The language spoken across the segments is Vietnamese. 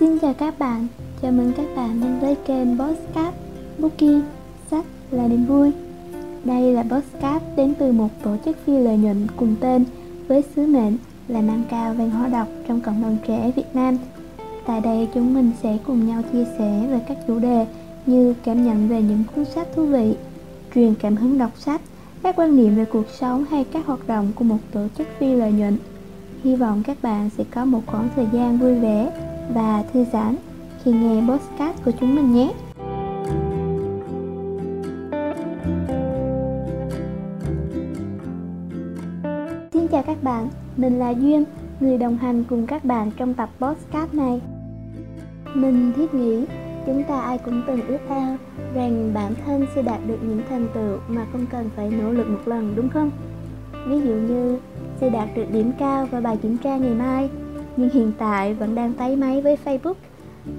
Xin chào các bạn, chào mừng các bạn đến với kênh Postcard Bookie. Sách là niềm vui. Đây là Postcard đến từ một tổ chức phi lợi nhuận cùng tên với sứ mệnh là nâng cao văn hóa đọc trong cộng đồng trẻ Việt Nam. Tại đây chúng mình sẽ cùng nhau chia sẻ về các chủ đề như cảm nhận về những cuốn sách thú vị, truyền cảm hứng đọc sách, các quan niệm về cuộc sống hay các hoạt động của một tổ chức phi lợi nhuận. Hy vọng các bạn sẽ có một khoảng thời gian vui vẻ và thư giãn khi nghe podcast của chúng mình nhé. Xin chào các bạn, mình là Duyên, người đồng hành cùng các bạn trong tập podcast này. Mình thiết nghĩ chúng ta ai cũng từng ước ao rằng bản thân sẽ đạt được những thành tựu mà không cần phải nỗ lực một lần đúng không? Ví dụ như sẽ đạt được điểm cao vào bài kiểm tra ngày mai nhưng hiện tại vẫn đang tay máy với Facebook,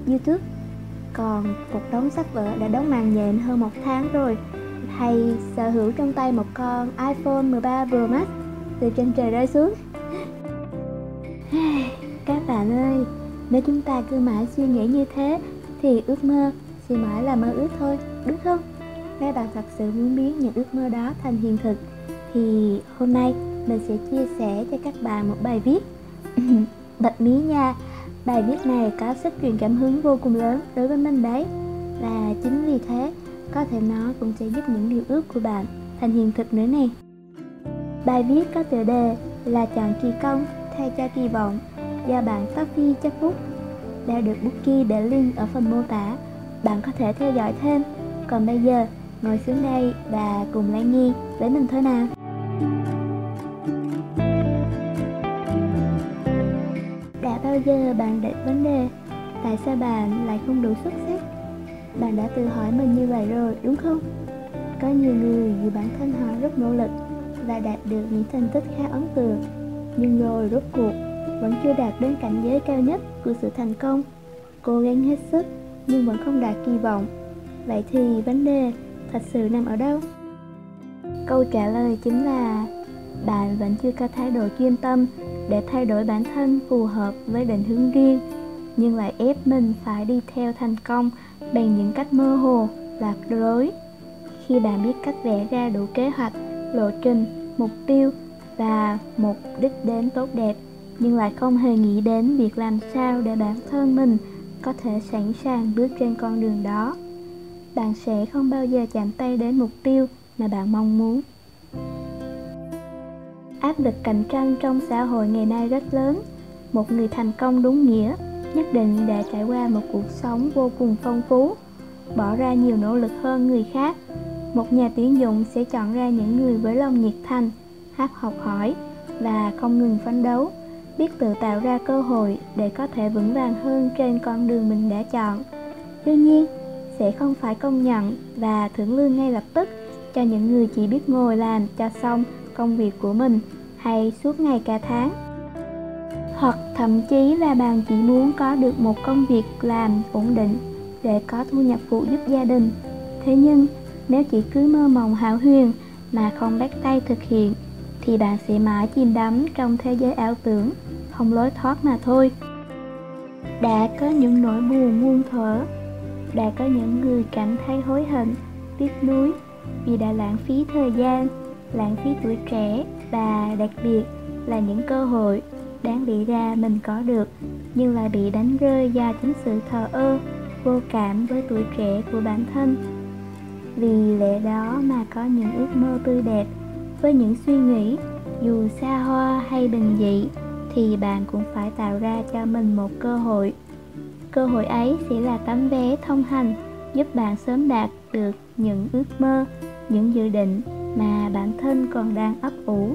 YouTube. Còn cuộc đóng sách vở đã đóng màn nhện hơn một tháng rồi Thầy sở hữu trong tay một con iPhone 13 Pro Max từ trên trời rơi xuống. Các bạn ơi, nếu chúng ta cứ mãi suy nghĩ như thế thì ước mơ sẽ mãi là mơ ước thôi, đúng không? Nếu bạn thật sự muốn biến những ước mơ đó thành hiện thực thì hôm nay mình sẽ chia sẻ cho các bạn một bài viết bật mí nha. Bài viết này có sức truyền cảm hứng vô cùng lớn đối với mình đấy và chính vì thế, có thể nó cũng sẽ giúp những điều ước của bạn thành hiện thực nữa nè. Bài viết có tựa đề là chọn kỳ công thay cho kỳ vọng do bạn Sophie chấp đã được Bookie để link ở phần mô tả. Bạn có thể theo dõi thêm. Còn bây giờ, ngồi xuống đây và cùng lắng nghe với mình thôi nào giờ bạn đặt vấn đề, tại sao bạn lại không đủ xuất sắc? Bạn đã tự hỏi mình như vậy rồi, đúng không? Có nhiều người dù bản thân họ rất nỗ lực và đạt được những thành tích khá ấn tượng, nhưng rồi rốt cuộc vẫn chưa đạt đến cảnh giới cao nhất của sự thành công. Cố gắng hết sức, nhưng vẫn không đạt kỳ vọng. Vậy thì vấn đề thật sự nằm ở đâu? Câu trả lời chính là bạn vẫn chưa có thái độ chuyên tâm để thay đổi bản thân phù hợp với định hướng riêng, nhưng lại ép mình phải đi theo thành công bằng những cách mơ hồ, lạc lối. Khi bạn biết cách vẽ ra đủ kế hoạch, lộ trình, mục tiêu và mục đích đến tốt đẹp, nhưng lại không hề nghĩ đến việc làm sao để bản thân mình có thể sẵn sàng bước trên con đường đó, bạn sẽ không bao giờ chạm tay đến mục tiêu mà bạn mong muốn áp lực cạnh tranh trong xã hội ngày nay rất lớn. Một người thành công đúng nghĩa, nhất định đã trải qua một cuộc sống vô cùng phong phú, bỏ ra nhiều nỗ lực hơn người khác. Một nhà tuyển dụng sẽ chọn ra những người với lòng nhiệt thành, hát học hỏi và không ngừng phấn đấu, biết tự tạo ra cơ hội để có thể vững vàng hơn trên con đường mình đã chọn. Đương nhiên, sẽ không phải công nhận và thưởng lương ngay lập tức cho những người chỉ biết ngồi làm cho xong công việc của mình hay suốt ngày cả tháng. Hoặc thậm chí là bạn chỉ muốn có được một công việc làm ổn định để có thu nhập phụ giúp gia đình. Thế nhưng, nếu chỉ cứ mơ mộng hão huyền mà không bắt tay thực hiện, thì bạn sẽ mãi chìm đắm trong thế giới ảo tưởng, không lối thoát mà thôi. Đã có những nỗi buồn muôn thuở, đã có những người cảm thấy hối hận, tiếc nuối vì đã lãng phí thời gian lãng phí tuổi trẻ và đặc biệt là những cơ hội đáng bị ra mình có được, nhưng lại bị đánh rơi do chính sự thờ ơ, vô cảm với tuổi trẻ của bản thân. Vì lẽ đó mà có những ước mơ tươi đẹp với những suy nghĩ, dù xa hoa hay bình dị, thì bạn cũng phải tạo ra cho mình một cơ hội. Cơ hội ấy sẽ là tấm vé thông hành giúp bạn sớm đạt được những ước mơ, những dự định mà bản thân còn đang ấp ủ.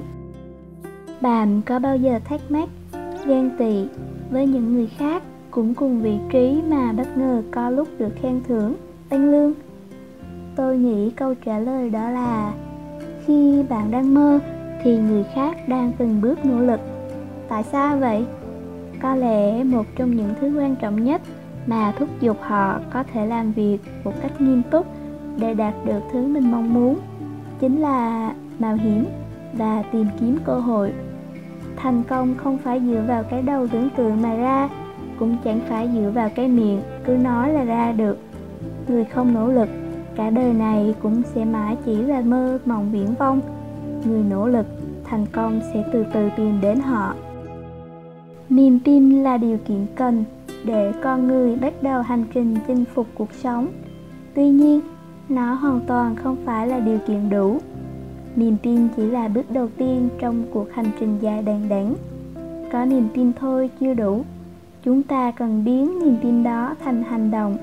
Bạn có bao giờ thắc mắc, ghen tị với những người khác cũng cùng vị trí mà bất ngờ có lúc được khen thưởng tăng lương? Tôi nghĩ câu trả lời đó là, khi bạn đang mơ thì người khác đang từng bước nỗ lực. Tại sao vậy? Có lẽ một trong những thứ quan trọng nhất mà thúc giục họ có thể làm việc một cách nghiêm túc để đạt được thứ mình mong muốn chính là mạo hiểm và tìm kiếm cơ hội. Thành công không phải dựa vào cái đầu tưởng tượng mà ra, cũng chẳng phải dựa vào cái miệng cứ nói là ra được. Người không nỗ lực, cả đời này cũng sẽ mãi chỉ là mơ mộng viễn vông. Người nỗ lực, thành công sẽ từ từ tìm đến họ. Niềm tin là điều kiện cần để con người bắt đầu hành trình chinh phục cuộc sống. Tuy nhiên nó hoàn toàn không phải là điều kiện đủ. Niềm tin chỉ là bước đầu tiên trong cuộc hành trình dài đằng đẵng. Có niềm tin thôi chưa đủ. Chúng ta cần biến niềm tin đó thành hành động.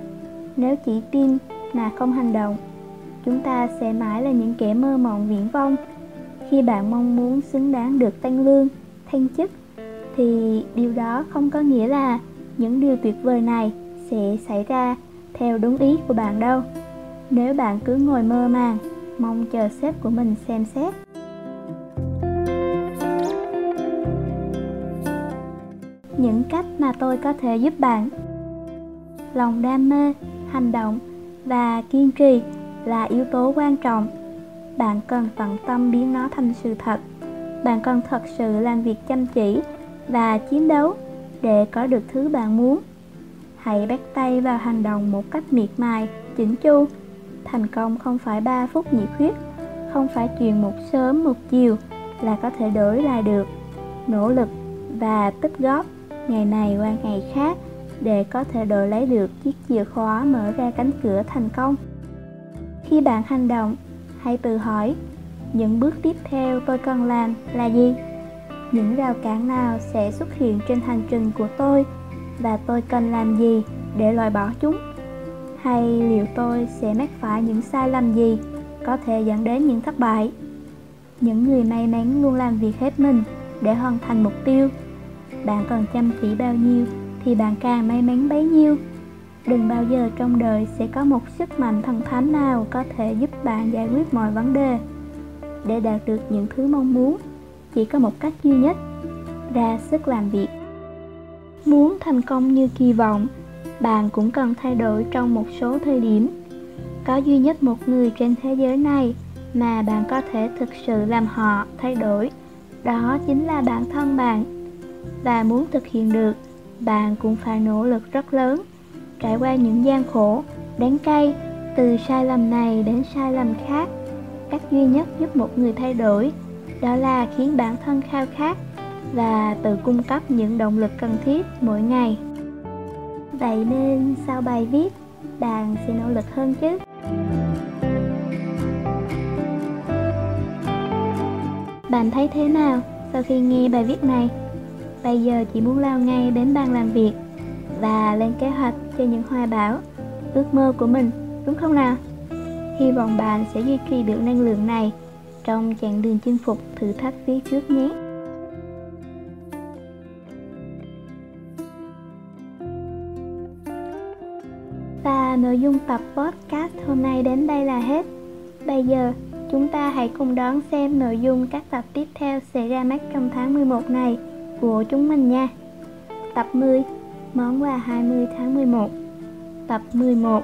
Nếu chỉ tin mà không hành động, chúng ta sẽ mãi là những kẻ mơ mộng viễn vông. Khi bạn mong muốn xứng đáng được tăng lương, thăng chức, thì điều đó không có nghĩa là những điều tuyệt vời này sẽ xảy ra theo đúng ý của bạn đâu nếu bạn cứ ngồi mơ màng, mong chờ sếp của mình xem xét. Những cách mà tôi có thể giúp bạn. Lòng đam mê, hành động và kiên trì là yếu tố quan trọng. Bạn cần tận tâm biến nó thành sự thật. Bạn cần thật sự làm việc chăm chỉ và chiến đấu để có được thứ bạn muốn. Hãy bắt tay vào hành động một cách miệt mài chỉnh chu thành công không phải 3 phút nhiệt huyết, không phải chuyện một sớm một chiều là có thể đổi lại được. Nỗ lực và tích góp ngày này qua ngày khác để có thể đổi lấy được chiếc chìa khóa mở ra cánh cửa thành công. Khi bạn hành động, hãy tự hỏi, những bước tiếp theo tôi cần làm là gì? Những rào cản nào sẽ xuất hiện trên hành trình của tôi? Và tôi cần làm gì để loại bỏ chúng? Hay liệu tôi sẽ mắc phải những sai lầm gì có thể dẫn đến những thất bại? Những người may mắn luôn làm việc hết mình để hoàn thành mục tiêu. Bạn còn chăm chỉ bao nhiêu thì bạn càng may mắn bấy nhiêu. Đừng bao giờ trong đời sẽ có một sức mạnh thần thánh nào có thể giúp bạn giải quyết mọi vấn đề. Để đạt được những thứ mong muốn, chỉ có một cách duy nhất, ra sức làm việc. Muốn thành công như kỳ vọng bạn cũng cần thay đổi trong một số thời điểm. Có duy nhất một người trên thế giới này mà bạn có thể thực sự làm họ thay đổi, đó chính là bản thân bạn. Và muốn thực hiện được, bạn cũng phải nỗ lực rất lớn, trải qua những gian khổ đáng cay, từ sai lầm này đến sai lầm khác. Cách duy nhất giúp một người thay đổi, đó là khiến bản thân khao khát và tự cung cấp những động lực cần thiết mỗi ngày vậy nên sau bài viết, bạn sẽ nỗ lực hơn chứ. Bạn thấy thế nào sau khi nghe bài viết này? Bây giờ chỉ muốn lao ngay đến bàn làm việc và lên kế hoạch cho những hoài bão ước mơ của mình, đúng không nào? Hy vọng bạn sẽ duy trì được năng lượng này trong chặng đường chinh phục thử thách phía trước nhé. Nội dung tập podcast hôm nay đến đây là hết. Bây giờ chúng ta hãy cùng đón xem nội dung các tập tiếp theo sẽ ra mắt trong tháng 11 này của chúng mình nha. Tập 10 món quà 20 tháng 11 tập 11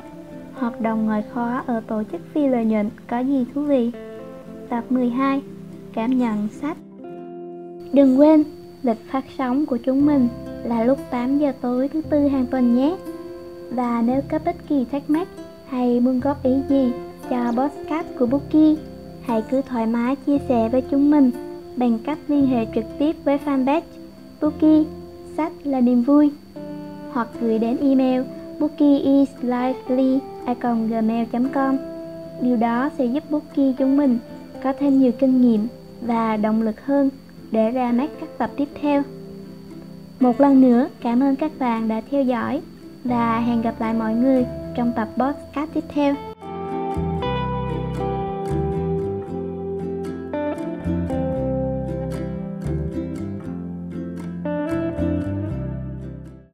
hoạt động ngoại khóa ở tổ chức phi lợi nhuận có gì thú vị? Tập 12 Cảm nhận sách. Đừng quên, lịch phát sóng của chúng mình là lúc 8 giờ tối thứ tư hàng tuần nhé. Và nếu có bất kỳ thắc mắc hay muốn góp ý gì cho podcast của Bookie Hãy cứ thoải mái chia sẻ với chúng mình bằng cách liên hệ trực tiếp với fanpage Bookie Sách là niềm vui hoặc gửi đến email bookieisLively.gmail.com Điều đó sẽ giúp Bookie chúng mình có thêm nhiều kinh nghiệm và động lực hơn để ra mắt các tập tiếp theo. Một lần nữa, cảm ơn các bạn đã theo dõi và hẹn gặp lại mọi người trong tập podcast tiếp theo.